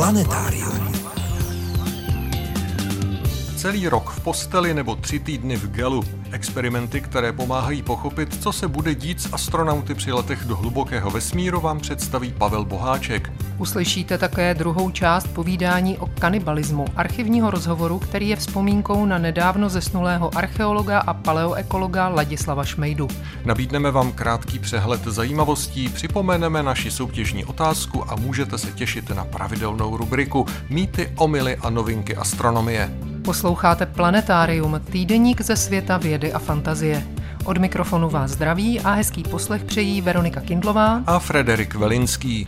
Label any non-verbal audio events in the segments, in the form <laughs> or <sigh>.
Planetárium. Celý rok v posteli nebo tři týdny v gelu. Experimenty, které pomáhají pochopit, co se bude dít s astronauty při letech do hlubokého vesmíru, vám představí Pavel Boháček. Uslyšíte také druhou část povídání o kanibalismu, archivního rozhovoru, který je vzpomínkou na nedávno zesnulého archeologa a paleoekologa Ladislava Šmejdu. Nabídneme vám krátký přehled zajímavostí, připomeneme naši soutěžní otázku a můžete se těšit na pravidelnou rubriku Mýty, omily a novinky astronomie. Posloucháte Planetárium, týdeník ze světa vědy a fantazie. Od mikrofonu vás zdraví a hezký poslech přejí Veronika Kindlová a Frederik Velinský.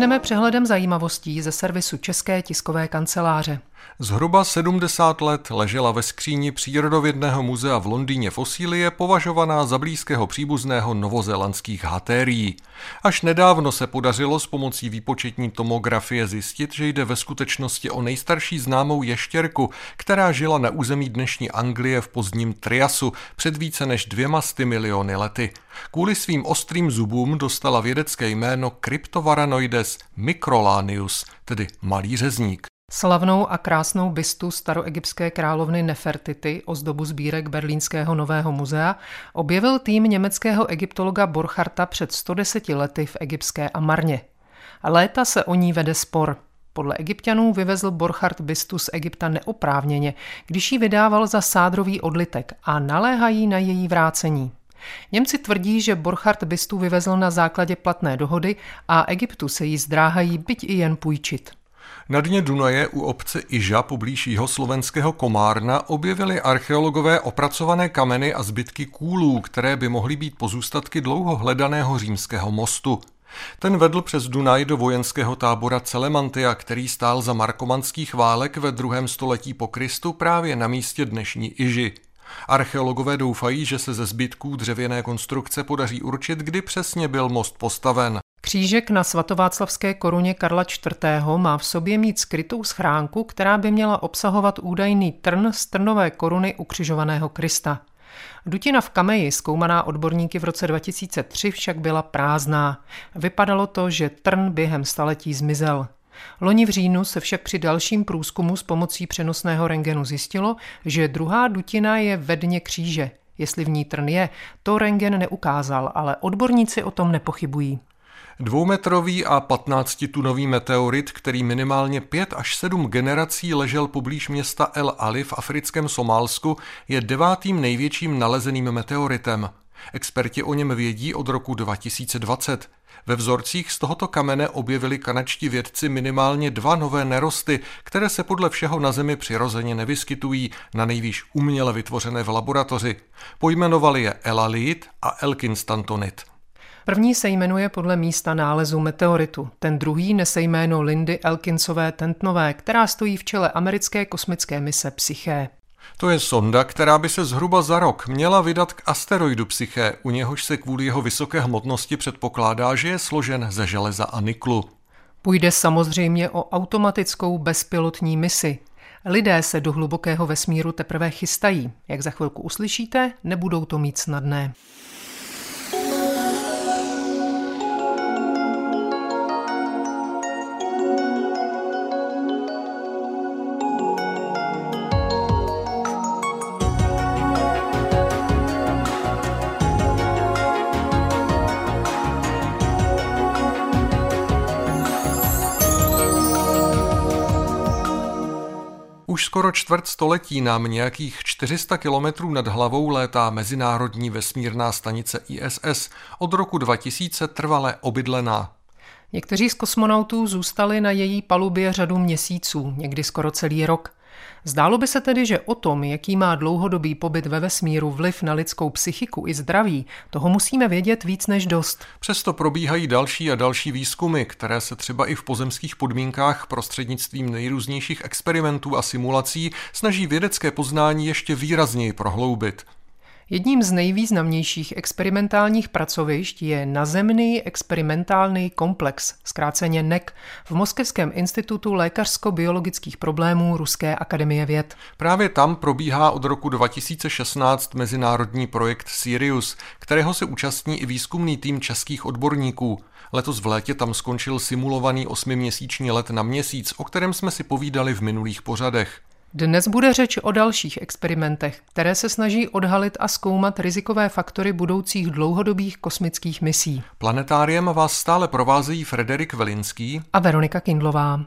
Začneme přehledem zajímavostí ze servisu České tiskové kanceláře. Zhruba 70 let ležela ve skříni Přírodovědného muzea v Londýně fosílie považovaná za blízkého příbuzného novozélandských hatérií. Až nedávno se podařilo s pomocí výpočetní tomografie zjistit, že jde ve skutečnosti o nejstarší známou ještěrku, která žila na území dnešní Anglie v pozdním Triasu před více než dvěma sty miliony lety. Kvůli svým ostrým zubům dostala vědecké jméno Cryptovaranoides microlanius, tedy malý řezník. Slavnou a krásnou bystu staroegyptské královny Nefertity, ozdobu sbírek Berlínského nového muzea, objevil tým německého egyptologa Borcharta před 110 lety v egyptské Amarně. Léta se o ní vede spor. Podle egyptianů vyvezl Borchart bystu z Egypta neoprávněně, když ji vydával za sádrový odlitek a naléhají na její vrácení. Němci tvrdí, že Borchardt bystu vyvezl na základě platné dohody a Egyptu se jí zdráhají byť i jen půjčit. Na dně Dunaje u obce Iža poblíž slovenského Komárna objevili archeologové opracované kameny a zbytky kůlů, které by mohly být pozůstatky dlouho hledaného římského mostu. Ten vedl přes Dunaj do vojenského tábora Celemantia, který stál za markomanských válek ve druhém století po Kristu právě na místě dnešní Iži. Archeologové doufají, že se ze zbytků dřevěné konstrukce podaří určit, kdy přesně byl most postaven. Křížek na svatováclavské koruně Karla IV. má v sobě mít skrytou schránku, která by měla obsahovat údajný trn z trnové koruny ukřižovaného Krista. Dutina v Kameji, zkoumaná odborníky v roce 2003, však byla prázdná. Vypadalo to, že trn během staletí zmizel. Loni v říjnu se však při dalším průzkumu s pomocí přenosného rengenu zjistilo, že druhá dutina je ve dně kříže. Jestli v ní trn je, to rengen neukázal, ale odborníci o tom nepochybují. Dvoumetrový a 15-tunový meteorit, který minimálně pět až sedm generací ležel poblíž města El Ali v africkém Somálsku, je devátým největším nalezeným meteoritem. Experti o něm vědí od roku 2020. Ve vzorcích z tohoto kamene objevili kanadští vědci minimálně dva nové nerosty, které se podle všeho na Zemi přirozeně nevyskytují, na nejvýš uměle vytvořené v laboratoři. Pojmenovali je Elalit a Elkinstantonit. První se jmenuje podle místa nálezu meteoritu, ten druhý nese jméno Lindy Elkinsové Tentnové, která stojí v čele americké kosmické mise Psyché. To je sonda, která by se zhruba za rok měla vydat k asteroidu Psyché, u něhož se kvůli jeho vysoké hmotnosti předpokládá, že je složen ze železa a niklu. Půjde samozřejmě o automatickou bezpilotní misi. Lidé se do hlubokého vesmíru teprve chystají. Jak za chvilku uslyšíte, nebudou to mít snadné. Skoro čtvrt století nám nějakých 400 kilometrů nad hlavou létá Mezinárodní vesmírná stanice ISS, od roku 2000 trvale obydlená. Někteří z kosmonautů zůstali na její palubě řadu měsíců, někdy skoro celý rok. Zdálo by se tedy, že o tom, jaký má dlouhodobý pobyt ve vesmíru vliv na lidskou psychiku i zdraví, toho musíme vědět víc než dost. Přesto probíhají další a další výzkumy, které se třeba i v pozemských podmínkách prostřednictvím nejrůznějších experimentů a simulací snaží vědecké poznání ještě výrazněji prohloubit. Jedním z nejvýznamnějších experimentálních pracovišť je nazemný experimentální komplex, zkráceně NEC, v Moskevském institutu lékařsko-biologických problémů Ruské akademie věd. Právě tam probíhá od roku 2016 mezinárodní projekt Sirius, kterého se účastní i výzkumný tým českých odborníků. Letos v létě tam skončil simulovaný osmiměsíční let na měsíc, o kterém jsme si povídali v minulých pořadech. Dnes bude řeč o dalších experimentech, které se snaží odhalit a zkoumat rizikové faktory budoucích dlouhodobých kosmických misí. Planetáriem vás stále provázejí Frederik Velinský a Veronika Kindlová.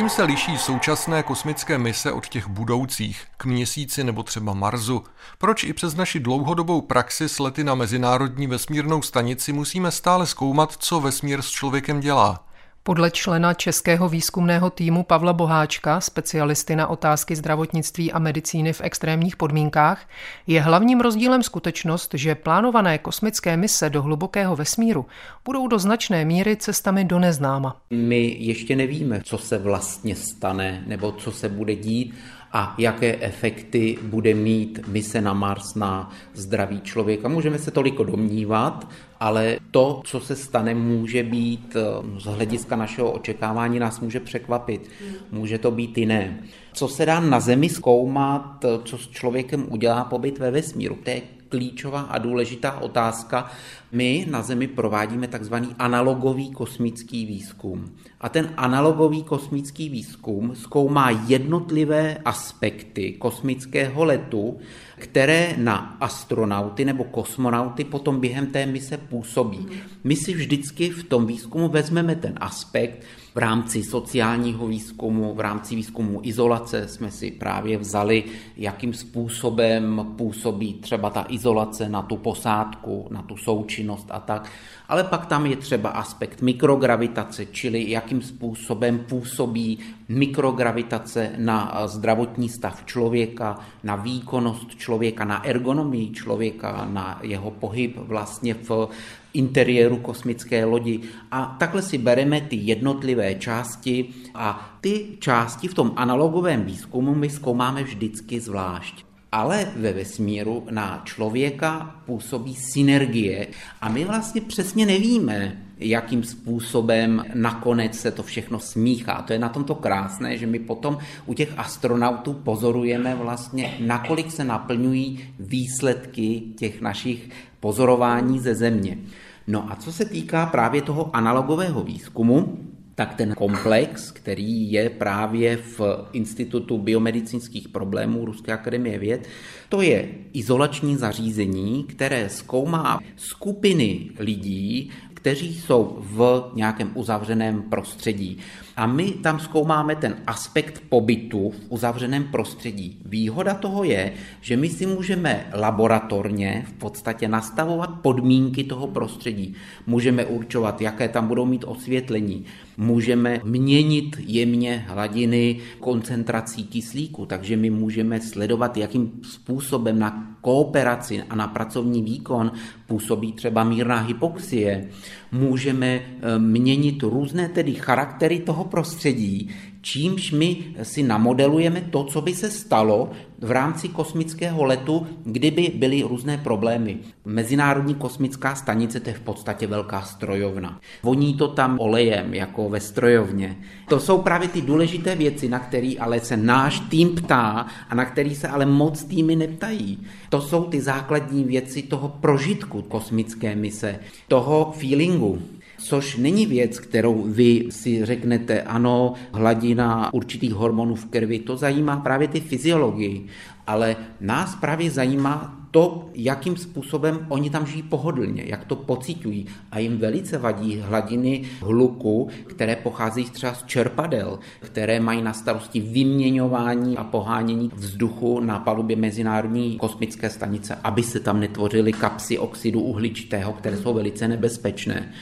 Čím se liší současné kosmické mise od těch budoucích, k měsíci nebo třeba Marsu? Proč i přes naši dlouhodobou praxi s lety na Mezinárodní vesmírnou stanici musíme stále zkoumat, co vesmír s člověkem dělá? Podle člena českého výzkumného týmu Pavla Boháčka, specialisty na otázky zdravotnictví a medicíny v extrémních podmínkách, je hlavním rozdílem skutečnost, že plánované kosmické mise do hlubokého vesmíru budou do značné míry cestami do neznáma. My ještě nevíme, co se vlastně stane nebo co se bude dít a jaké efekty bude mít mise na Mars na zdraví člověka. Můžeme se toliko domnívat, ale to, co se stane, může být eh, z hlediska našeho očekávání nás může překvapit. Může to být jiné. Co se dá na Zemi zkoumat, eh, co s člověkem udělá pobyt ve vesmíru? To je klíčová a důležitá otázka. My na Zemi provádíme takzvaný analogový kosmický výzkum. A ten analogový kosmický výzkum zkoumá jednotlivé aspekty kosmického letu, které na astronauty nebo kosmonauty potom během té mise působí. My si vždycky v tom výzkumu vezmeme ten aspekt, v rámci sociálního výzkumu, v rámci výzkumu izolace jsme si právě vzali, jakým způsobem působí třeba ta izolace na tu posádku, na tu součinnost a tak. Ale pak tam je třeba aspekt mikrogravitace, čili jakým způsobem působí mikrogravitace na zdravotní stav člověka, na výkonnost člověka, na ergonomii člověka, na jeho pohyb vlastně v interiéru kosmické lodi. A takhle si bereme ty jednotlivé části a ty části v tom analogovém výzkumu my zkoumáme vždycky zvlášť. Ale ve vesmíru na člověka působí synergie a my vlastně přesně nevíme, jakým způsobem nakonec se to všechno smíchá. To je na tomto krásné, že my potom u těch astronautů pozorujeme vlastně, nakolik se naplňují výsledky těch našich pozorování ze Země. No a co se týká právě toho analogového výzkumu, tak ten komplex, který je právě v Institutu biomedicínských problémů Ruské akademie věd, to je izolační zařízení, které zkoumá skupiny lidí, kteří jsou v nějakém uzavřeném prostředí. A my tam zkoumáme ten aspekt pobytu v uzavřeném prostředí. Výhoda toho je, že my si můžeme laboratorně v podstatě nastavovat podmínky toho prostředí. Můžeme určovat, jaké tam budou mít osvětlení. Můžeme měnit jemně hladiny koncentrací kyslíku, takže my můžeme sledovat, jakým způsobem na kooperaci a na pracovní výkon působí třeba mírná hypoxie. Můžeme eh, měnit různé tedy charaktery toho prostředí, čímž my si namodelujeme to, co by se stalo v rámci kosmického letu, kdyby byly různé problémy. Mezinárodní kosmická stanice to je v podstatě velká strojovna. Voní to tam olejem, jako ve strojovně. To jsou právě ty důležité věci, na které ale se náš tým ptá a na který se ale moc týmy neptají. To jsou ty základní věci toho prožitku kosmické mise, toho feelingu což není věc, kterou vy si řeknete, ano, hladina určitých hormonů v krvi, to zajímá právě ty fyziologii, ale nás právě zajímá to, jakým způsobem oni tam žijí pohodlně, jak to pocitují. A jim velice vadí hladiny hluku, které pocházejí třeba z čerpadel, které mají na starosti vyměňování a pohánění vzduchu na palubě Mezinárodní kosmické stanice, aby se tam netvořily kapsy oxidu uhličitého, které jsou velice nebezpečné.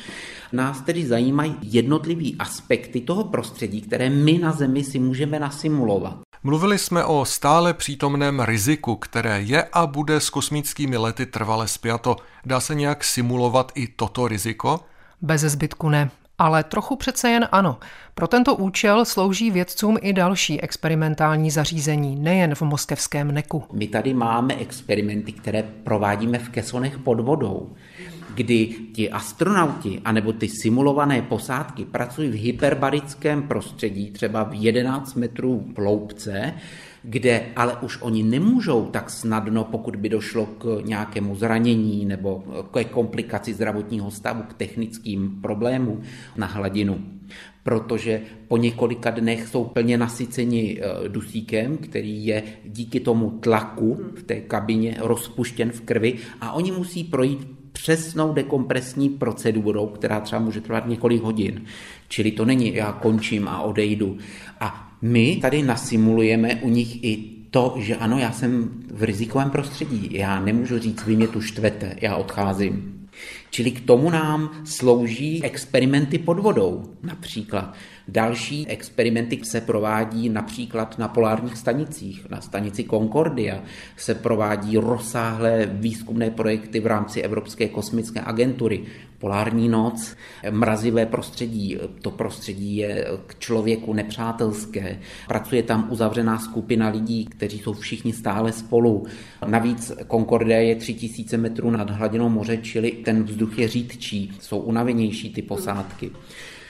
Nás tedy zajímají jednotlivý aspekty toho prostředí, které my na Zemi si můžeme nasimulovat. Mluvili jsme o stále přítomném riziku, které je a bude s kosmickými lety trvale spjato. Dá se nějak simulovat i toto riziko? Bez zbytku ne. Ale trochu přece jen ano. Pro tento účel slouží vědcům i další experimentální zařízení, nejen v moskevském neku. My tady máme experimenty, které provádíme v kesonech pod vodou kdy ti astronauti anebo ty simulované posádky pracují v hyperbarickém prostředí, třeba v 11 metrů hloubce, kde ale už oni nemůžou tak snadno, pokud by došlo k nějakému zranění nebo k komplikaci zdravotního stavu, k technickým problémům na hladinu. Protože po několika dnech jsou plně nasyceni eh, dusíkem, který je díky tomu tlaku v té kabině rozpuštěn v krvi a oni musí projít přesnou dekompresní procedurou, která třeba může trvat několik hodin. Čili to není, já končím a odejdu. A my tady nasimulujeme u nich i to, že ano, já jsem v rizikovém prostředí, já nemůžu říct, vy mě tu štvete, já odcházím. Čili k tomu nám slouží experimenty pod vodou například. Další experimenty se provádí například na polárních stanicích. Na stanici Concordia se provádí rozsáhlé výzkumné projekty v rámci Evropské kosmické agentury. Polární noc, mrazivé prostředí, to prostředí je k člověku nepřátelské. Pracuje tam uzavřená skupina lidí, kteří jsou všichni stále spolu. Navíc Concordia je 3000 metrů nad hladinou moře, čili ten vzduch je řídčí, jsou unavenější ty posádky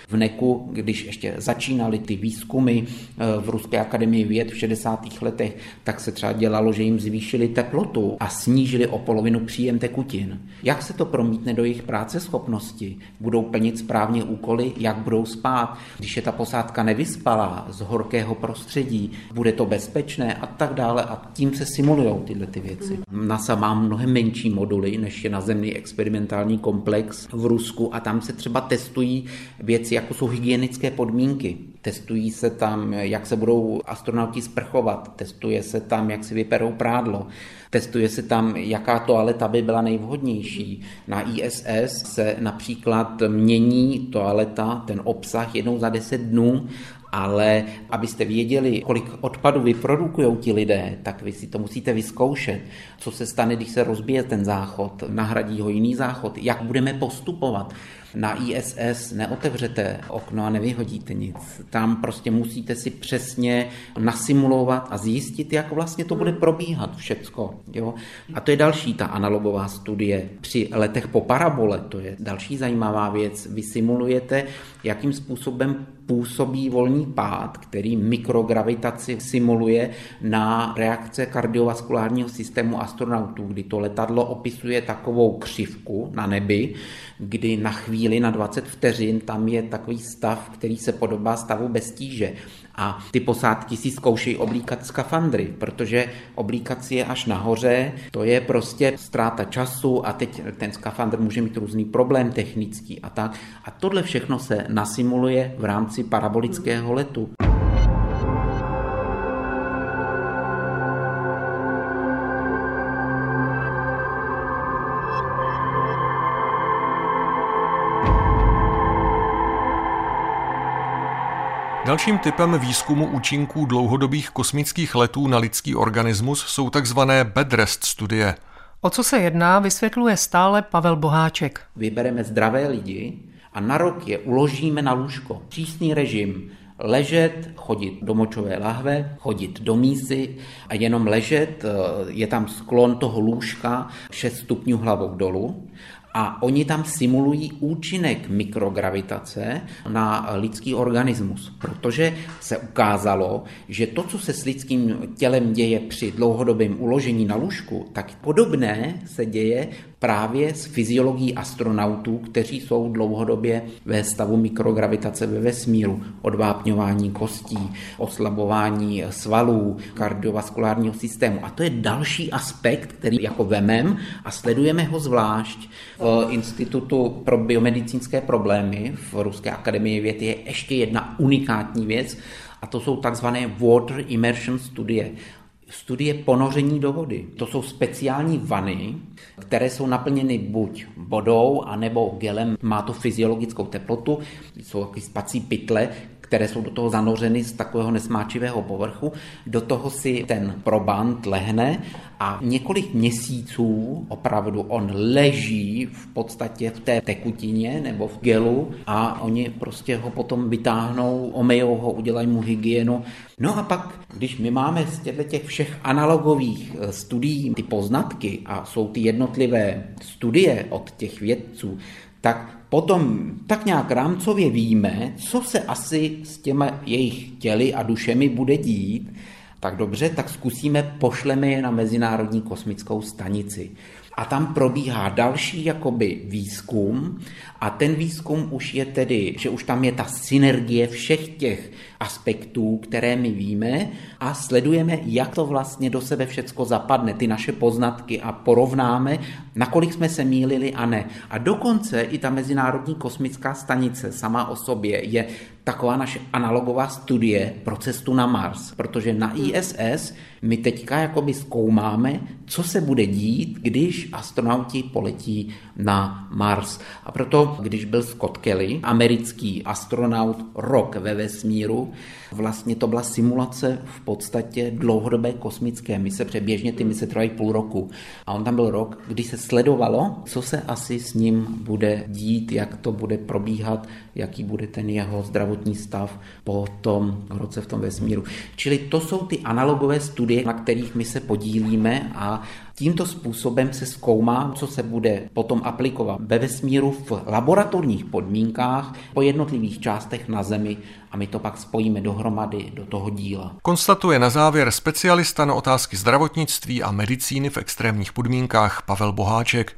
v NEKu, když ještě začínaly ty výzkumy eh, v Ruské akademii věd v 60. letech, tak se třeba dělalo, že jim zvýšili teplotu a snížili o polovinu příjem tekutin. Jak se to promítne do jejich práce schopnosti? Budou plnit správně úkoly, jak budou spát? Když je ta posádka nevyspalá z horkého prostředí, bude to bezpečné a tak dále a tím se simulují tyhle ty věci. NASA má mnohem menší moduly, než je nazemný experimentální komplex v Rusku a tam se třeba testují věci, jako jsou hygienické podmínky. Testují se tam, jak se budou astronauti sprchovat, testuje se tam, jak si vyperou prádlo, testuje se tam, jaká toaleta by byla nejvhodnější. Na ISS se například mění toaleta, ten obsah jednou za 10 dnů ale abyste věděli, kolik odpadu vyprodukují ti lidé, tak vy si to musíte vyzkoušet. Co se stane, když se rozbije ten záchod, nahradí ho jiný záchod, jak budeme postupovat. Na ISS neotevřete okno a nevyhodíte nic. Tam prostě musíte si přesně nasimulovat a zjistit, jak vlastně to bude probíhat všecko. Jo? A to je další ta analogová studie. Při letech po parabole, to je další zajímavá věc, vy simulujete, jakým způsobem působí volný pád, který mikrogravitaci simuluje na reakce kardiovaskulárního systému astronautů, kdy to letadlo opisuje takovou křivku na nebi, kdy na chvíli, na 20 vteřin, tam je takový stav, který se podobá stavu bez tíže. A ty posádky si zkoušejí oblíkat skafandry, protože oblíkat si je až nahoře, to je prostě ztráta času a teď ten skafandr může mít různý problém technický a tak. A tohle všechno se nasimuluje v rámci parabolického letu. Dalším typem výzkumu účinků dlouhodobých kosmických letů na lidský organismus jsou tzv. bedrest studie. O co se jedná, vysvětluje stále Pavel Boháček. Vybereme zdravé lidi a na rok je uložíme na lůžko. Přísný režim, ležet, chodit do močové lahve, chodit do mísy a jenom ležet, je tam sklon toho lůžka 6 stupňů hlavou dolů a oni tam simulují účinek mikrogravitace na lidský organismus, protože se ukázalo, že to, co se s lidským tělem děje při dlouhodobém uložení na lůžku, tak podobné se děje právě s fyziologií astronautů, kteří jsou dlouhodobě ve stavu mikrogravitace ve vesmíru, odvápňování kostí, oslabování svalů, kardiovaskulárního systému. A to je další aspekt, který jako vemem a sledujeme ho zvlášť. V Institutu pro biomedicínské problémy v Ruské akademii věd je ještě jedna unikátní věc, a to jsou takzvané water immersion studie studie ponoření do vody. To jsou speciální vany, které jsou naplněny buď vodou, anebo gelem. Má to fyziologickou teplotu, jsou takové spací pytle, které jsou do toho zanořeny z takového nesmáčivého povrchu. Do toho si ten proband lehne a několik měsíců opravdu on leží v podstatě v té tekutině nebo v gelu a oni prostě ho potom vytáhnou, omejou ho, udělají mu hygienu. No a pak, když my máme z těch všech analogových eh, studií ty poznatky a jsou ty jednotlivé studie od těch vědců, tak potom tak nějak rámcově víme, co se asi s těma jejich těly a dušemi bude dít, tak dobře, tak zkusíme, pošleme je na Mezinárodní kosmickou stanici a tam probíhá další jakoby výzkum a ten výzkum už je tedy, že už tam je ta synergie všech těch aspektů, které my víme a sledujeme, jak to vlastně do sebe všecko zapadne, ty naše poznatky a porovnáme, nakolik jsme se mýlili a ne. A dokonce i ta Mezinárodní kosmická stanice sama o sobě je taková naše analogová studie pro cestu na Mars, protože na ISS my teďka jakoby zkoumáme, co se bude dít, když astronauti poletí na Mars. A proto, když byl Scott Kelly, americký astronaut, rok ve vesmíru, vlastně to byla simulace v podstatě dlouhodobé kosmické mise, přeběžně ty mise trvají půl roku. A on tam byl rok, kdy se sledovalo, co se asi s ním bude dít, jak to bude probíhat, jaký bude ten jeho zdravotní stav po tom roce v tom vesmíru. Čili to jsou ty analogové studie, na kterých my se podílíme a Tímto způsobem se zkoumá, co se bude potom aplikovat ve vesmíru v laboratorních podmínkách po jednotlivých částech na Zemi a my to pak spojíme dohromady do toho díla. Konstatuje na závěr specialista na otázky zdravotnictví a medicíny v extrémních podmínkách Pavel Boháček.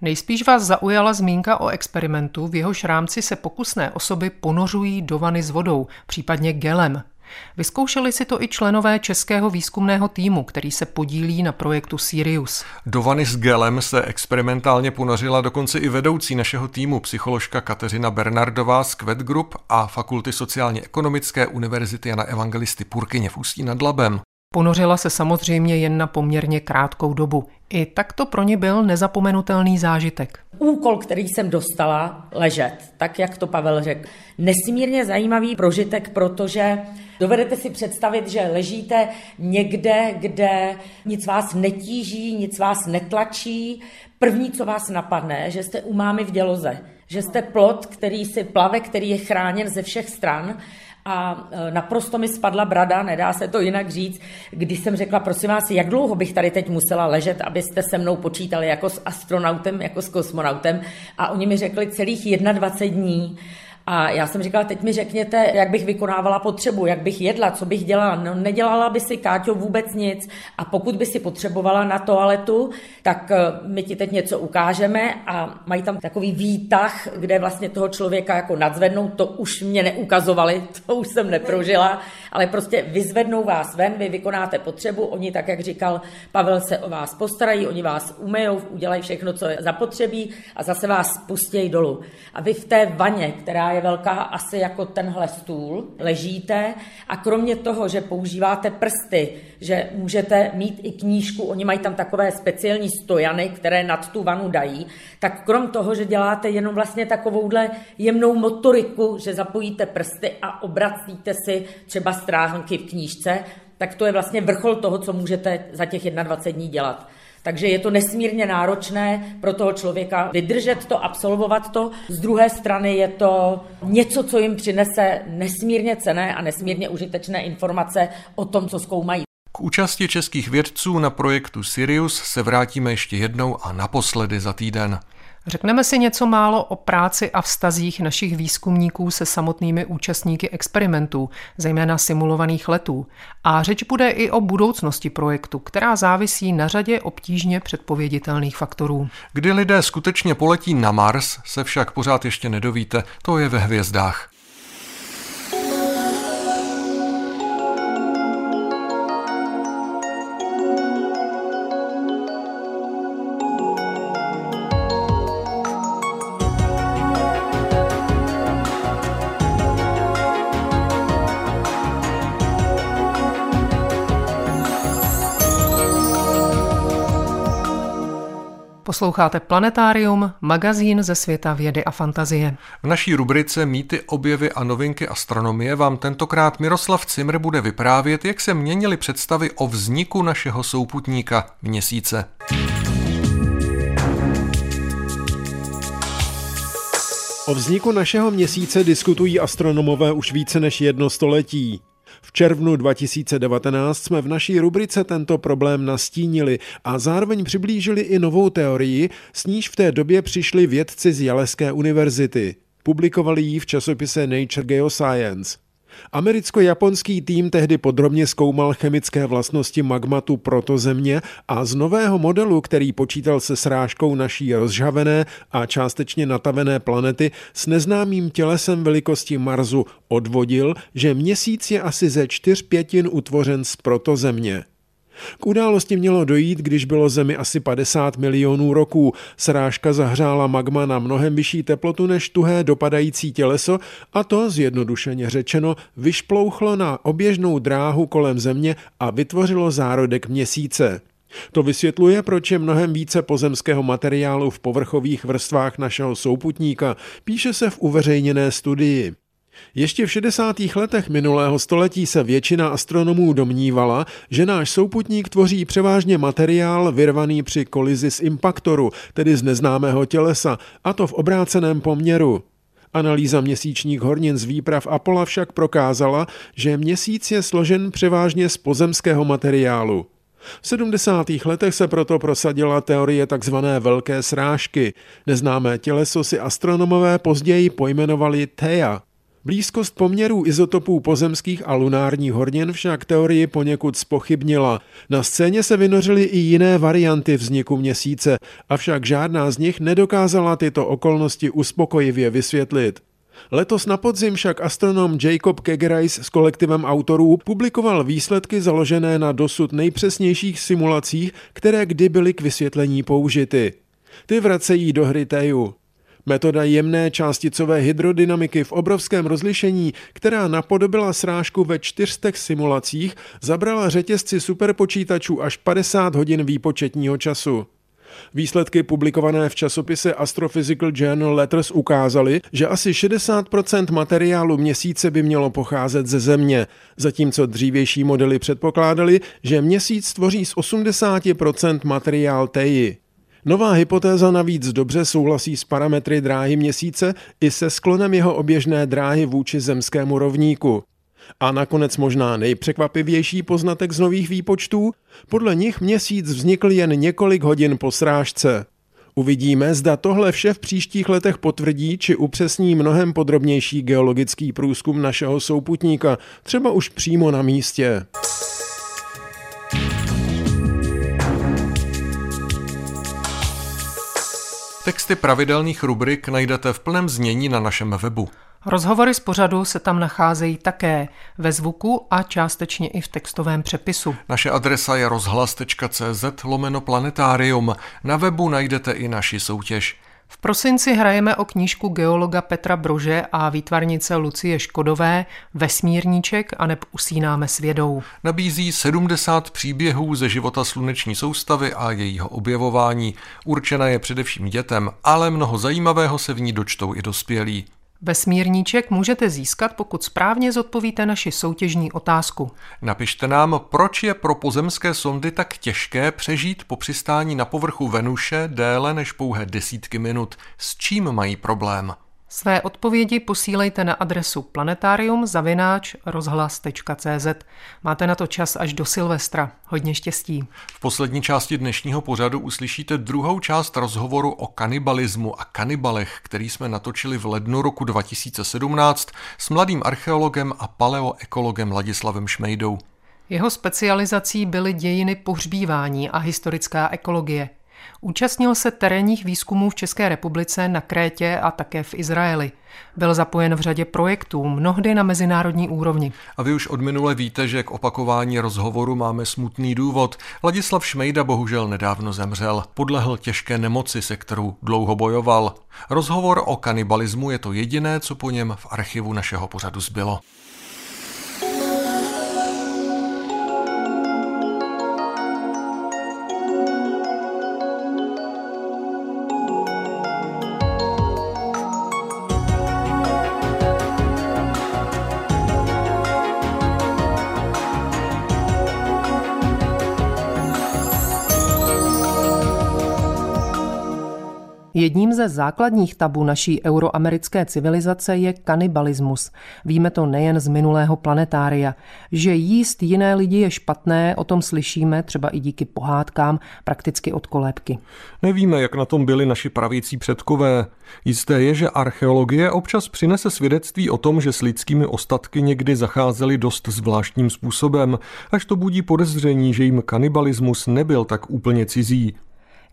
Nejspíš vás zaujala zmínka o experimentu, v jehož rámci se pokusné osoby ponořují do vany s vodou, případně gelem. Vyzkoušeli si to i členové českého výzkumného týmu, který se podílí na projektu Sirius. Do vany s gelem se experimentálně ponořila dokonce i vedoucí našeho týmu, psycholožka Kateřina Bernardová z Kvet Group a Fakulty sociálně-ekonomické Univerzity Jana Evangelisty Purkyně v Ústí nad Labem. Ponořila se samozřejmě jen na poměrně krátkou dobu. I tak to pro ně byl nezapomenutelný zážitek. Úkol, který jsem dostala, ležet, tak jak to Pavel řekl. Nesmírně zajímavý prožitek, protože dovedete si představit, že ležíte někde, kde nic vás netíží, nic vás netlačí. První, co vás napadne, že jste u mámy v děloze, že jste plot, který si plave, který je chráněn ze všech stran a e, naprosto mi spadla brada, nedá se to jinak říct, když jsem řekla, prosím vás, jak dlouho bych tady teď musela ležet, abyste se mnou počítali jako s astronautem, jako s kosmonautem a oni mi řekli celých 21 dní. A já jsem říkala, teď mi řekněte, jak bych vykonávala potřebu, jak bych jedla, co bych dělala. No, nedělala by si, Káťo, vůbec nic. A pokud by si potřebovala na toaletu, tak eh, my ti teď něco ukážeme a mají tam takový výtah, kde vlastně toho člověka jako nadzvednou. To už mě neukazovali, <laughs> to už jsem neprožila, ale prostě vyzvednou vás ven, vy vykonáte potřebu, oni tak, jak říkal Pavel, se o vás postarají, oni vás umejou, udělají všechno, co je zapotřebí a zase vás pustí dolů. A vy v té vaně, která je velká asi jako tenhle stůl, ležíte a kromě toho, že používáte prsty, že můžete mít i knížku, oni mají tam takové speciální stojany, které nad tu vanu dají, tak krom toho, že děláte jenom vlastně takovouhle jemnou motoriku, že zapojíte prsty a obracíte si třeba stránky v knížce, tak to je vlastně vrchol toho, co můžete za těch 21 dní dělat. Takže je to nesmírně náročné pro toho člověka vydržet to, absolvovat to. Z druhé strany je to něco, co jim přinese nesmírně cené a nesmírně užitečné informace o tom, co zkoumají. K účasti českých vědců na projektu Sirius se vrátíme ještě jednou a naposledy za týden. Řekneme si něco málo o práci a vztazích našich výzkumníků se samotnými účastníky experimentů, zejména simulovaných letů. A řeč bude i o budoucnosti projektu, která závisí na řadě obtížně předpověditelných faktorů. Kdy lidé skutečně poletí na Mars, se však pořád ještě nedovíte, to je ve hvězdách. Posloucháte Planetárium, magazín ze světa vědy a fantazie. V naší rubrice Mýty, objevy a novinky astronomie vám tentokrát Miroslav Cimr bude vyprávět, jak se měnily představy o vzniku našeho souputníka měsíce. O vzniku našeho měsíce diskutují astronomové už více než jedno století. V červnu 2019 jsme v naší rubrice tento problém nastínili a zároveň přiblížili i novou teorii, s níž v té době přišli vědci z Jaleské univerzity. Publikovali ji v časopise Nature Geoscience. Americko-japonský tým tehdy podrobně zkoumal chemické vlastnosti magmatu protozemě a z nového modelu, který počítal se srážkou naší rozžhavené a částečně natavené planety s neznámým tělesem velikosti Marsu, odvodil, že měsíc je asi ze čtyř pětin utvořen z protozemě. K události mělo dojít, když bylo Zemi asi 50 milionů roků. Srážka zahřála magma na mnohem vyšší teplotu než tuhé dopadající těleso a to, zjednodušeně řečeno, vyšplouchlo na oběžnou dráhu kolem Země a vytvořilo zárodek měsíce. To vysvětluje, proč je mnohem více pozemského materiálu v povrchových vrstvách našeho souputníka, píše se v uveřejněné studii. Ještě v 60. letech minulého století se většina astronomů domnívala, že náš souputník tvoří převážně materiál vyrvaný při kolizi z impaktoru, tedy z neznámého tělesa, a to v obráceném poměru. Analýza měsíčních hornin z výprav Apola však prokázala, že měsíc je složen převážně z pozemského materiálu. V 70. letech se proto prosadila teorie tzv. velké srážky. Neznámé těleso si astronomové později pojmenovali Thea. Blízkost poměrů izotopů pozemských a lunárních hornin však teorii poněkud spochybnila. Na scéně se vynořily i jiné varianty vzniku měsíce, avšak žádná z nich nedokázala tyto okolnosti uspokojivě vysvětlit. Letos na podzim však astronom Jacob Kegerais s kolektivem autorů publikoval výsledky založené na dosud nejpřesnějších simulacích, které kdy byly k vysvětlení použity. Ty vracejí do hry Teju. Metoda jemné částicové hydrodynamiky v obrovském rozlišení, která napodobila srážku ve čtyřstech simulacích, zabrala řetězci superpočítačů až 50 hodin výpočetního času. Výsledky publikované v časopise Astrophysical Journal Letters ukázaly, že asi 60% materiálu měsíce by mělo pocházet ze Země, zatímco dřívější modely předpokládaly, že měsíc tvoří z 80% materiál Teji. Nová hypotéza navíc dobře souhlasí s parametry dráhy měsíce i se sklonem jeho oběžné dráhy vůči zemskému rovníku. A nakonec možná nejpřekvapivější poznatek z nových výpočtů, podle nich měsíc vznikl jen několik hodin po srážce. Uvidíme, zda tohle vše v příštích letech potvrdí či upřesní mnohem podrobnější geologický průzkum našeho souputníka, třeba už přímo na místě. Texty pravidelných rubrik najdete v plném znění na našem webu. Rozhovory z pořadu se tam nacházejí také ve zvuku a částečně i v textovém přepisu. Naše adresa je rozhlas.cz lomeno planetarium. Na webu najdete i naši soutěž. V prosinci hrajeme o knížku geologa Petra Brože a výtvarnice Lucie Škodové Vesmírníček a neb usínáme s vědou. Nabízí 70 příběhů ze života sluneční soustavy a jejího objevování. Určena je především dětem, ale mnoho zajímavého se v ní dočtou i dospělí. Vesmírníček můžete získat, pokud správně zodpovíte naši soutěžní otázku. Napište nám, proč je pro pozemské sondy tak těžké přežít po přistání na povrchu Venuše déle než pouhé desítky minut. S čím mají problém? Své odpovědi posílejte na adresu planetarium. Máte na to čas až do Silvestra. Hodně štěstí. V poslední části dnešního pořadu uslyšíte druhou část rozhovoru o kanibalismu a kanibalech, který jsme natočili v lednu roku 2017 s mladým archeologem a paleoekologem Ladislavem Šmejdou. Jeho specializací byly dějiny pohřbívání a historická ekologie. Účastnil se terénních výzkumů v České republice, na Krétě a také v Izraeli. Byl zapojen v řadě projektů, mnohdy na mezinárodní úrovni. A vy už od minule víte, že k opakování rozhovoru máme smutný důvod. Ladislav Šmejda bohužel nedávno zemřel. Podlehl těžké nemoci, se kterou dlouho bojoval. Rozhovor o kanibalismu je to jediné, co po něm v archivu našeho pořadu zbylo. Jedním ze základních tabu naší euroamerické civilizace je kanibalismus. Víme to nejen z minulého planetária. Že jíst jiné lidi je špatné, o tom slyšíme třeba i díky pohádkám, prakticky od kolébky. Nevíme, jak na tom byli naši pravící předkové. Jisté je, že archeologie občas přinese svědectví o tom, že s lidskými ostatky někdy zacházeli dost zvláštním způsobem, až to budí podezření, že jim kanibalismus nebyl tak úplně cizí.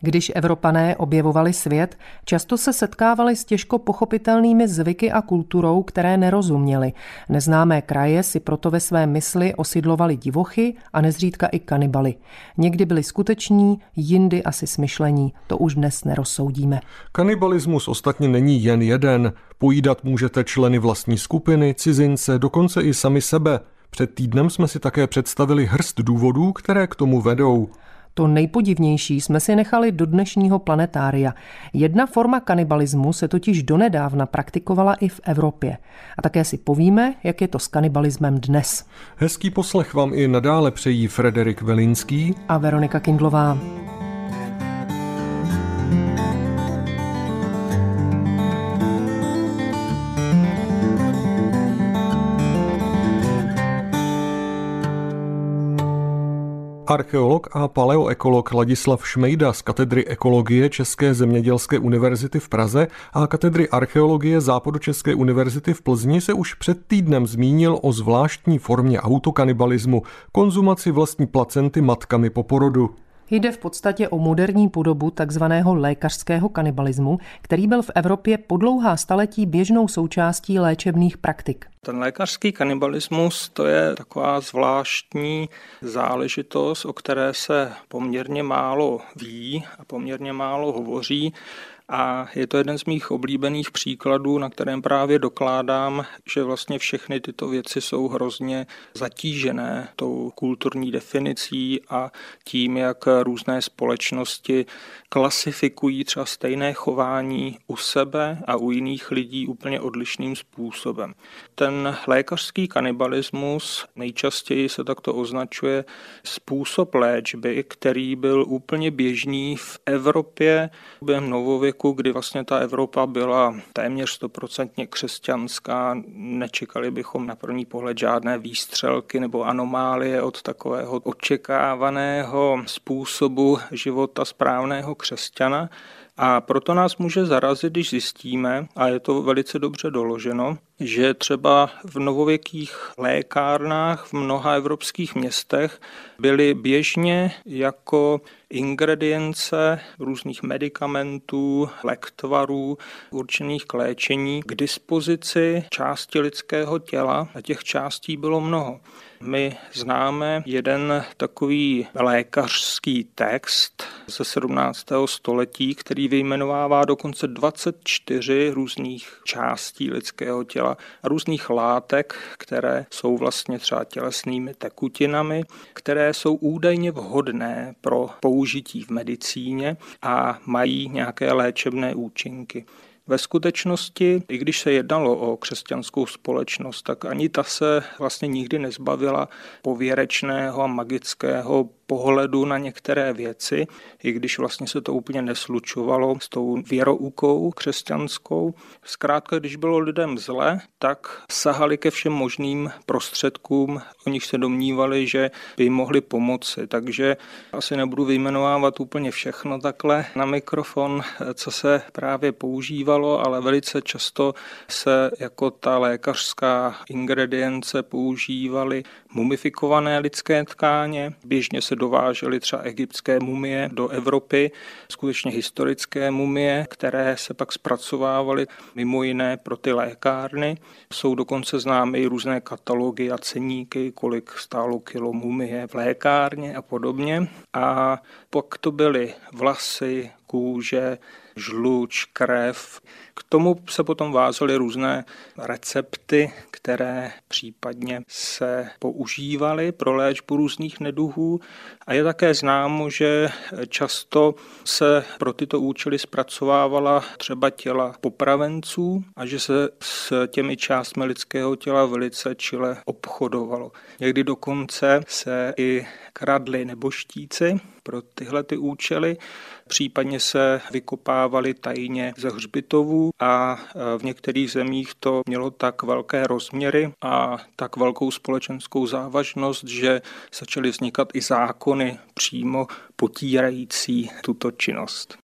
Když Evropané objevovali svět, často se setkávali s těžko pochopitelnými zvyky a kulturou, které nerozuměli. Neznámé kraje si proto ve své mysli osidlovali divochy a nezřídka i kanibaly. Někdy byli skuteční, jindy asi smyšlení. To už dnes nerozsoudíme. Kanibalismus ostatně není jen jeden. Pojídat můžete členy vlastní skupiny, cizince, dokonce i sami sebe. Před týdnem jsme si také představili hrst důvodů, které k tomu vedou. To nejpodivnější jsme si nechali do dnešního planetária. Jedna forma kanibalismu se totiž donedávna praktikovala i v Evropě. A také si povíme, jak je to s kanibalismem dnes. Hezký poslech vám i nadále přejí Frederik Velinský a Veronika Kindlová. Archeolog a paleoekolog Ladislav Šmejda z katedry ekologie České zemědělské univerzity v Praze a katedry archeologie Západočeské univerzity v Plzni se už před týdnem zmínil o zvláštní formě autokanibalismu, konzumaci vlastní placenty matkami po porodu. Jde v podstatě o moderní podobu takzvaného lékařského kanibalismu, který byl v Evropě po dlouhá staletí běžnou součástí léčebných praktik. Ten lékařský kanibalismus to je taková zvláštní záležitost, o které se poměrně málo ví a poměrně málo hovoří. A je to jeden z mých oblíbených příkladů, na kterém právě dokládám, že vlastně všechny tyto věci jsou hrozně zatížené tou kulturní definicí a tím, jak různé společnosti klasifikují třeba stejné chování u sebe a u jiných lidí úplně odlišným způsobem. Ten lékařský kanibalismus nejčastěji se takto označuje způsob léčby, který byl úplně běžný v Evropě během novověku, kdy vlastně ta Evropa byla téměř stoprocentně křesťanská. Nečekali bychom na první pohled žádné výstřelky nebo anomálie od takového očekávaného způsobu života správného křesťana. A proto nás může zarazit, když zjistíme, a je to velice dobře doloženo, že třeba v novověkých lékárnách v mnoha evropských městech byly běžně jako ingredience různých medicamentů, lektvarů určených k léčení k dispozici části lidského těla a těch částí bylo mnoho. My známe jeden takový lékařský text ze 17. století, který vyjmenovává dokonce 24 různých částí lidského těla a různých látek, které jsou vlastně třeba tělesnými tekutinami, které jsou údajně vhodné pro použití v medicíně a mají nějaké léčebné účinky. Ve skutečnosti, i když se jednalo o křesťanskou společnost, tak ani ta se vlastně nikdy nezbavila pověrečného a magického pohledu na některé věci, i když vlastně se to úplně neslučovalo s tou věroukou křesťanskou. Zkrátka, když bylo lidem zle, tak sahali ke všem možným prostředkům, o nich se domnívali, že by jim mohli pomoci. Takže asi nebudu vyjmenovávat úplně všechno takhle na mikrofon, co se právě používalo, ale velice často se jako ta lékařská ingredience používaly mumifikované lidské tkáně. Běžně se dovážely třeba egyptské mumie do Evropy, skutečně historické mumie, které se pak zpracovávaly mimo jiné pro ty lékárny. Jsou dokonce známy i různé katalogy a ceníky, kolik stálo kilo mumie v lékárně a podobně. A pak to byly vlasy, kůže, žluč, krev. K tomu se potom vázaly různé recepty, které případně se používaly pro léčbu různých neduhů. A je také známo, že často se pro tyto účely zpracovávala třeba těla popravenců a že se s těmi částmi lidského těla velice čile obchodovalo. Někdy dokonce se i kradly neboštíci pro tyhle ty účely. Případně se vykopávali tajně ze hřbitovů a v některých zemích to mělo tak velké rozměry a tak velkou společenskou závažnost, že začaly vznikat i zákony přímo potírající tuto činnost.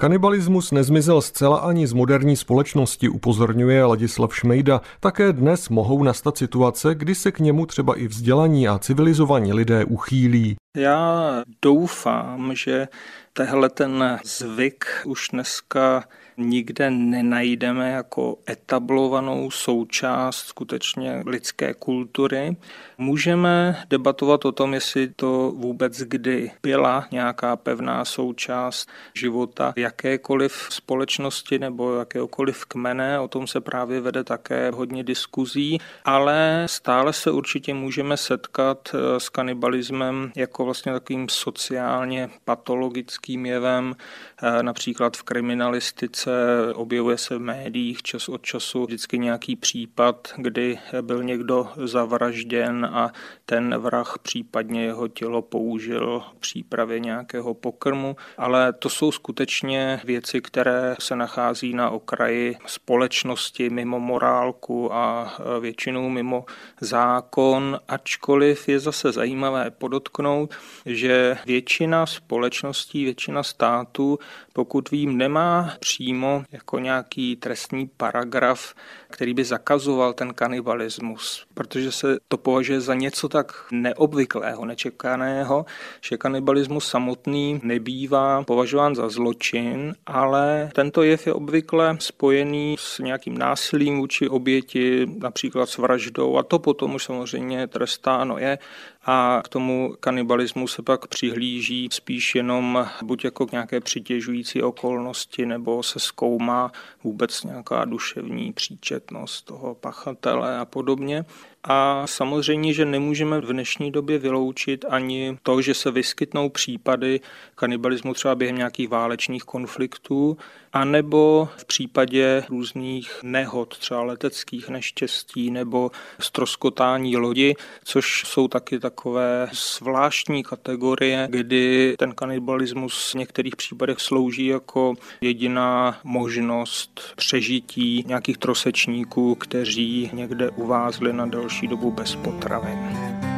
Kanibalismus nezmizel zcela ani z moderní společnosti, upozorňuje Ladislav Šmejda. Také dnes mohou nastat situace, kdy se k němu třeba i vzdělaní a civilizovaní lidé uchýlí. Já doufám, že tehle ten zvyk už dneska nikde nenajdeme jako etablovanou součást skutečně lidské kultury. Můžeme debatovat o tom, jestli to vůbec kdy byla nějaká pevná součást života jakékoliv společnosti nebo jakéhokoliv kmene, o tom se právě vede také hodně diskuzí, ale stále se určitě můžeme setkat eh, s kanibalismem jako vlastně takovým sociálně patologickým jevem, eh, například v kriminalistice se objevuje se v médiích čas od času vždycky nějaký případ, kdy byl někdo zavražděn a ten vrah případně jeho tělo použil v přípravě nějakého pokrmu, ale to jsou skutečně věci, které se nachází na okraji společnosti mimo morálku a většinou mimo zákon, ačkoliv je zase zajímavé podotknout, že většina společností, většina států, pokud vím, nemá přímo přímo jako nějaký trestní paragraf, který by zakazoval ten kanibalismus, protože se to považuje za něco tak neobvyklého, nečekaného, že kanibalismus samotný nebývá považován za zločin, ale tento jev je obvykle spojený s nějakým násilím vůči oběti, například s vraždou a to potom už samozřejmě trestáno je a k tomu kanibalismu se pak přihlíží spíš jenom buď jako k nějaké přitěžující okolnosti nebo se zkoumá vůbec nějaká duševní příčetnost toho pachatele a podobně. A samozřejmě, že nemůžeme v dnešní době vyloučit ani to, že se vyskytnou případy kanibalismu třeba během nějakých válečných konfliktů, anebo v případě různých nehod, třeba leteckých neštěstí nebo stroskotání lodi, což jsou taky takové zvláštní kategorie, kdy ten kanibalismus v některých případech slouží jako jediná možnost přežití nějakých trosečníků, kteří někde uvázli na delší delší dobu bez potravin.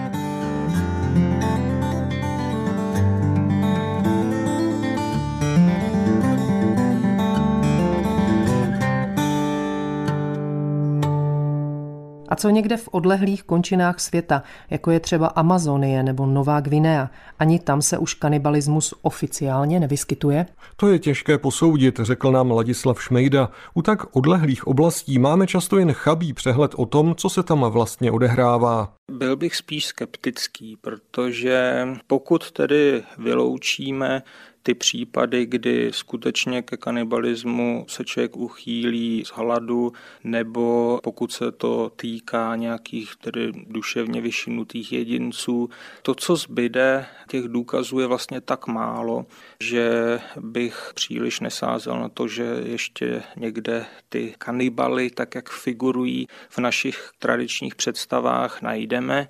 A co někde v odlehlých končinách světa, jako je třeba Amazonie nebo Nová Gvinea, ani tam se už kanibalismus oficiálně nevyskytuje? To je těžké posoudit, řekl nám Ladislav Šmejda. U tak odlehlých oblastí máme často jen chabý přehled o tom, co se tam vlastně odehrává. Byl bych spíš skeptický, protože pokud tedy vyloučíme ty případy, kdy skutečně ke kanibalismu se člověk uchýlí z hladu, nebo pokud se to týká nějakých tedy duševně vyšinutých jedinců. To, co zbyde, těch důkazů je vlastně tak málo, že bych příliš nesázel na to, že ještě někde ty kanibaly, tak jak figurují v našich tradičních představách, najdeme.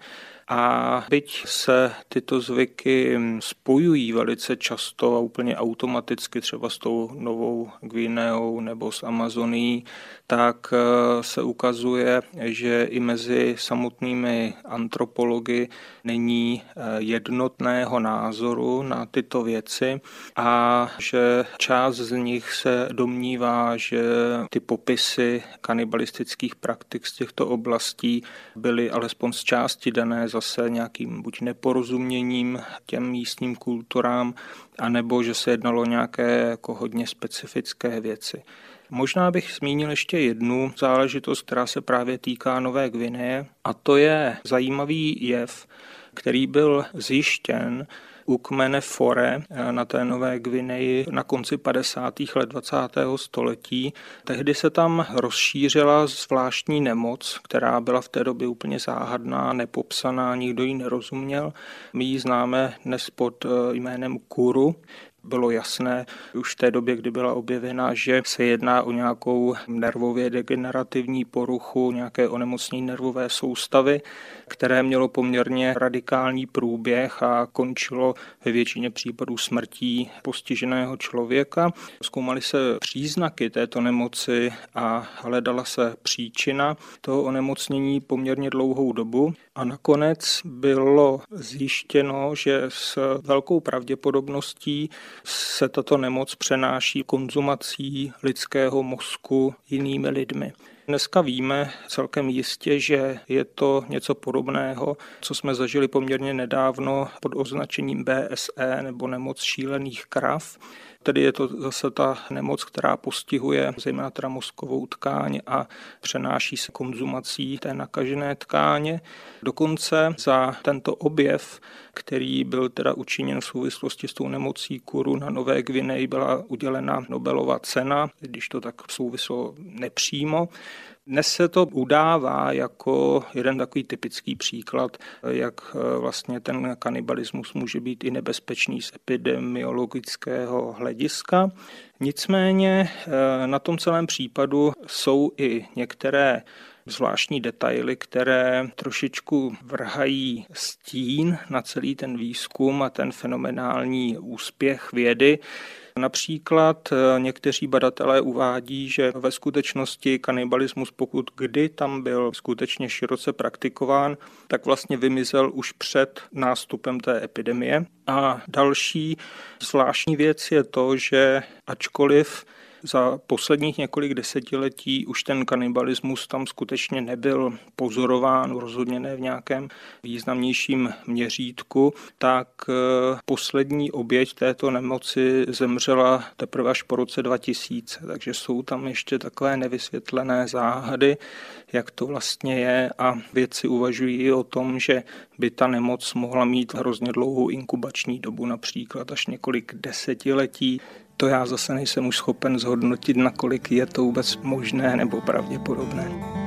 A byť se tyto zvyky spojují velice často a úplně automaticky třeba s tou novou Gvineou nebo s Amazonií, tak eh, se ukazuje, že i mezi samotnými antropology není eh, jednotného názoru na tyto věci a že část z nich se domnívá, že ty popisy kanibalistických praktik z těchto oblastí byly alespoň z části dané zase nějakým buď neporozuměním těm místním kulturám, anebo že se jednalo nějaké jako hodně specifické věci. Možná bych zmínil ještě jednu záležitost, která se právě týká Nové Gvineje, a to je zajímavý jev, který byl zjištěn u kmene Fore na té Nové Gvineji na konci 50. let 20. století. Tehdy se tam rozšířila zvláštní nemoc, která byla v té době úplně záhadná, nepopsaná, nikdo ji nerozuměl. My ji známe dnes pod jménem Kuru bylo jasné už v té době, kdy byla objevena, že se jedná o nějakou nervově degenerativní poruchu, nějaké onemocnění nervové soustavy, které mělo poměrně radikální průběh a končilo ve většině případů smrtí postiženého člověka. Zkoumaly se příznaky této nemoci a hledala se příčina toho onemocnění poměrně dlouhou dobu. A nakonec bylo zjištěno, že s velkou pravděpodobností se tato nemoc přenáší konzumací lidského mozku jinými lidmi. Dneska víme celkem jistě, že je to něco podobného, co jsme zažili poměrně nedávno pod označením BSE nebo nemoc šílených krav. Tedy je to zase ta nemoc, která postihuje zejména teda mozkovou tkáň a přenáší se konzumací té nakažené tkáně. Dokonce za tento objev, který byl teda učiněn v souvislosti s tou nemocí kuru na Nové Gvineji, byla udělena Nobelova cena, když to tak souvislo nepřímo. Dnes se to udává jako jeden takový typický příklad, jak eh, vlastně ten kanibalismus může být i nebezpečný z epidemiologického hlediska. Nicméně eh, na tom celém případu jsou i některé zvláštní detaily, které trošičku vrhají stín na celý ten výzkum a ten fenomenální úspěch vědy. Například eh, někteří badatelé uvádí, že ve skutečnosti kanibalismus, pokud kdy tam byl skutečně široce praktikován, tak vlastně vymizel už před nástupem té epidemie. A další zvláštní věc je to, že ačkoliv za posledních několik desetiletí už ten kanibalismus tam skutečně nebyl pozorován, rozhodně ne v nějakém významnějším měřítku, tak eh, poslední oběť této nemoci zemřela teprve až po roce 2000, takže jsou tam ještě takové nevysvětlené záhady, jak to vlastně je a vědci uvažují o tom, že by ta nemoc mohla mít hrozně dlouhou inkubační dobu, například až několik desetiletí, to já zase nejsem už schopen zhodnotit, nakolik je to vůbec možné nebo pravděpodobné.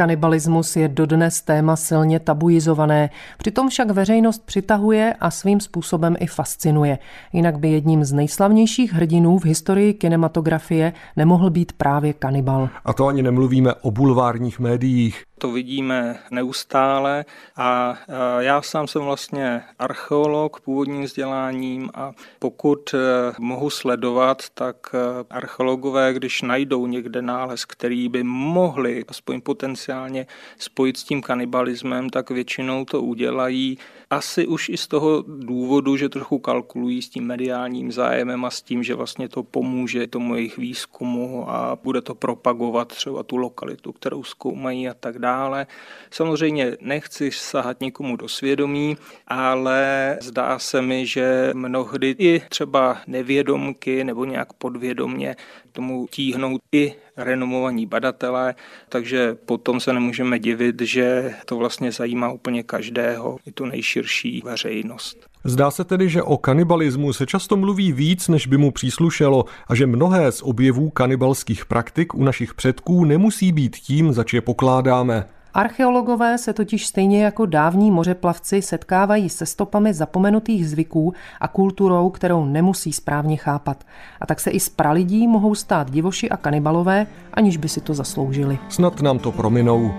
Kanibalismus je dodnes téma silně tabuizované, přitom však veřejnost přitahuje a svým způsobem i fascinuje. Jinak by jedním z nejslavnějších hrdinů v historii kinematografie nemohl být právě kanibal. A to ani nemluvíme o bulvárních médiích to vidíme neustále. A já sám jsem vlastně archeolog původním vzděláním a pokud e, mohu sledovat, tak e, archeologové, když najdou někde nález, který by mohli aspoň potenciálně spojit s tím kanibalismem, tak většinou to udělají asi už i z toho důvodu, že trochu kalkulují s tím mediálním zájemem a s tím, že vlastně to pomůže tomu jejich výzkumu a bude to propagovat třeba tu lokalitu, kterou zkoumají a tak dále. Samozřejmě nechci sahat nikomu do svědomí, ale zdá se mi, že mnohdy i třeba nevědomky nebo nějak podvědomně tomu tíhnou i renomovaní badatelé, takže potom se nemůžeme divit, že to vlastně zajímá úplně každého, i tu nejširší veřejnost. Zdá se tedy, že o kanibalismu se často mluví víc, než by mu příslušelo a že mnohé z objevů kanibalských praktik u našich předků nemusí být tím, zač je pokládáme. Archeologové se totiž stejně jako dávní mořeplavci setkávají se stopami zapomenutých zvyků a kulturou, kterou nemusí správně chápat. A tak se i z pralidí mohou stát divoši a kanibalové, aniž by si to zasloužili. Snad nám to prominou.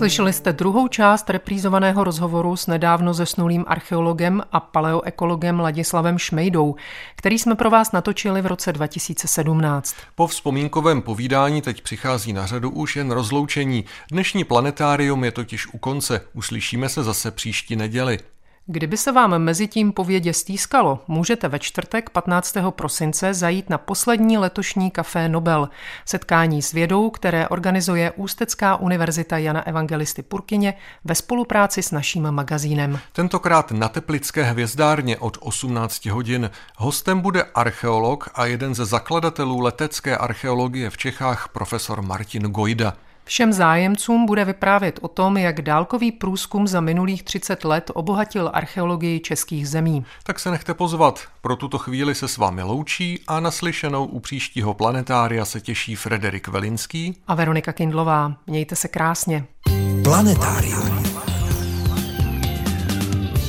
Slyšeli jste druhou část reprízovaného rozhovoru s nedávno zesnulým archeologem a paleoekologem Ladislavem Šmejdou, který jsme pro vás natočili v roce 2017. Po vzpomínkovém povídání teď přichází na řadu už jen rozloučení. Dnešní planetárium je totiž u konce. Uslyšíme se zase příští neděli. Kdyby se vám mezi tím povědě stýskalo, můžete ve čtvrtek 15. prosince zajít na poslední letošní kafé Nobel, setkání s vědou, které organizuje Ústecká univerzita Jana Evangelisty Purkyně ve spolupráci s naším magazínem. Tentokrát na Teplické hvězdárně od 18 hodin. Hostem bude archeolog a jeden ze zakladatelů letecké archeologie v Čechách profesor Martin Gojda. Všem zájemcům bude vyprávět o tom, jak dálkový průzkum za minulých 30 let obohatil archeologii českých zemí. Tak se nechte pozvat. Pro tuto chvíli se s vámi loučí a naslyšenou u příštího planetária se těší Frederik Velinský a Veronika Kindlová. Mějte se krásně. Planetárium.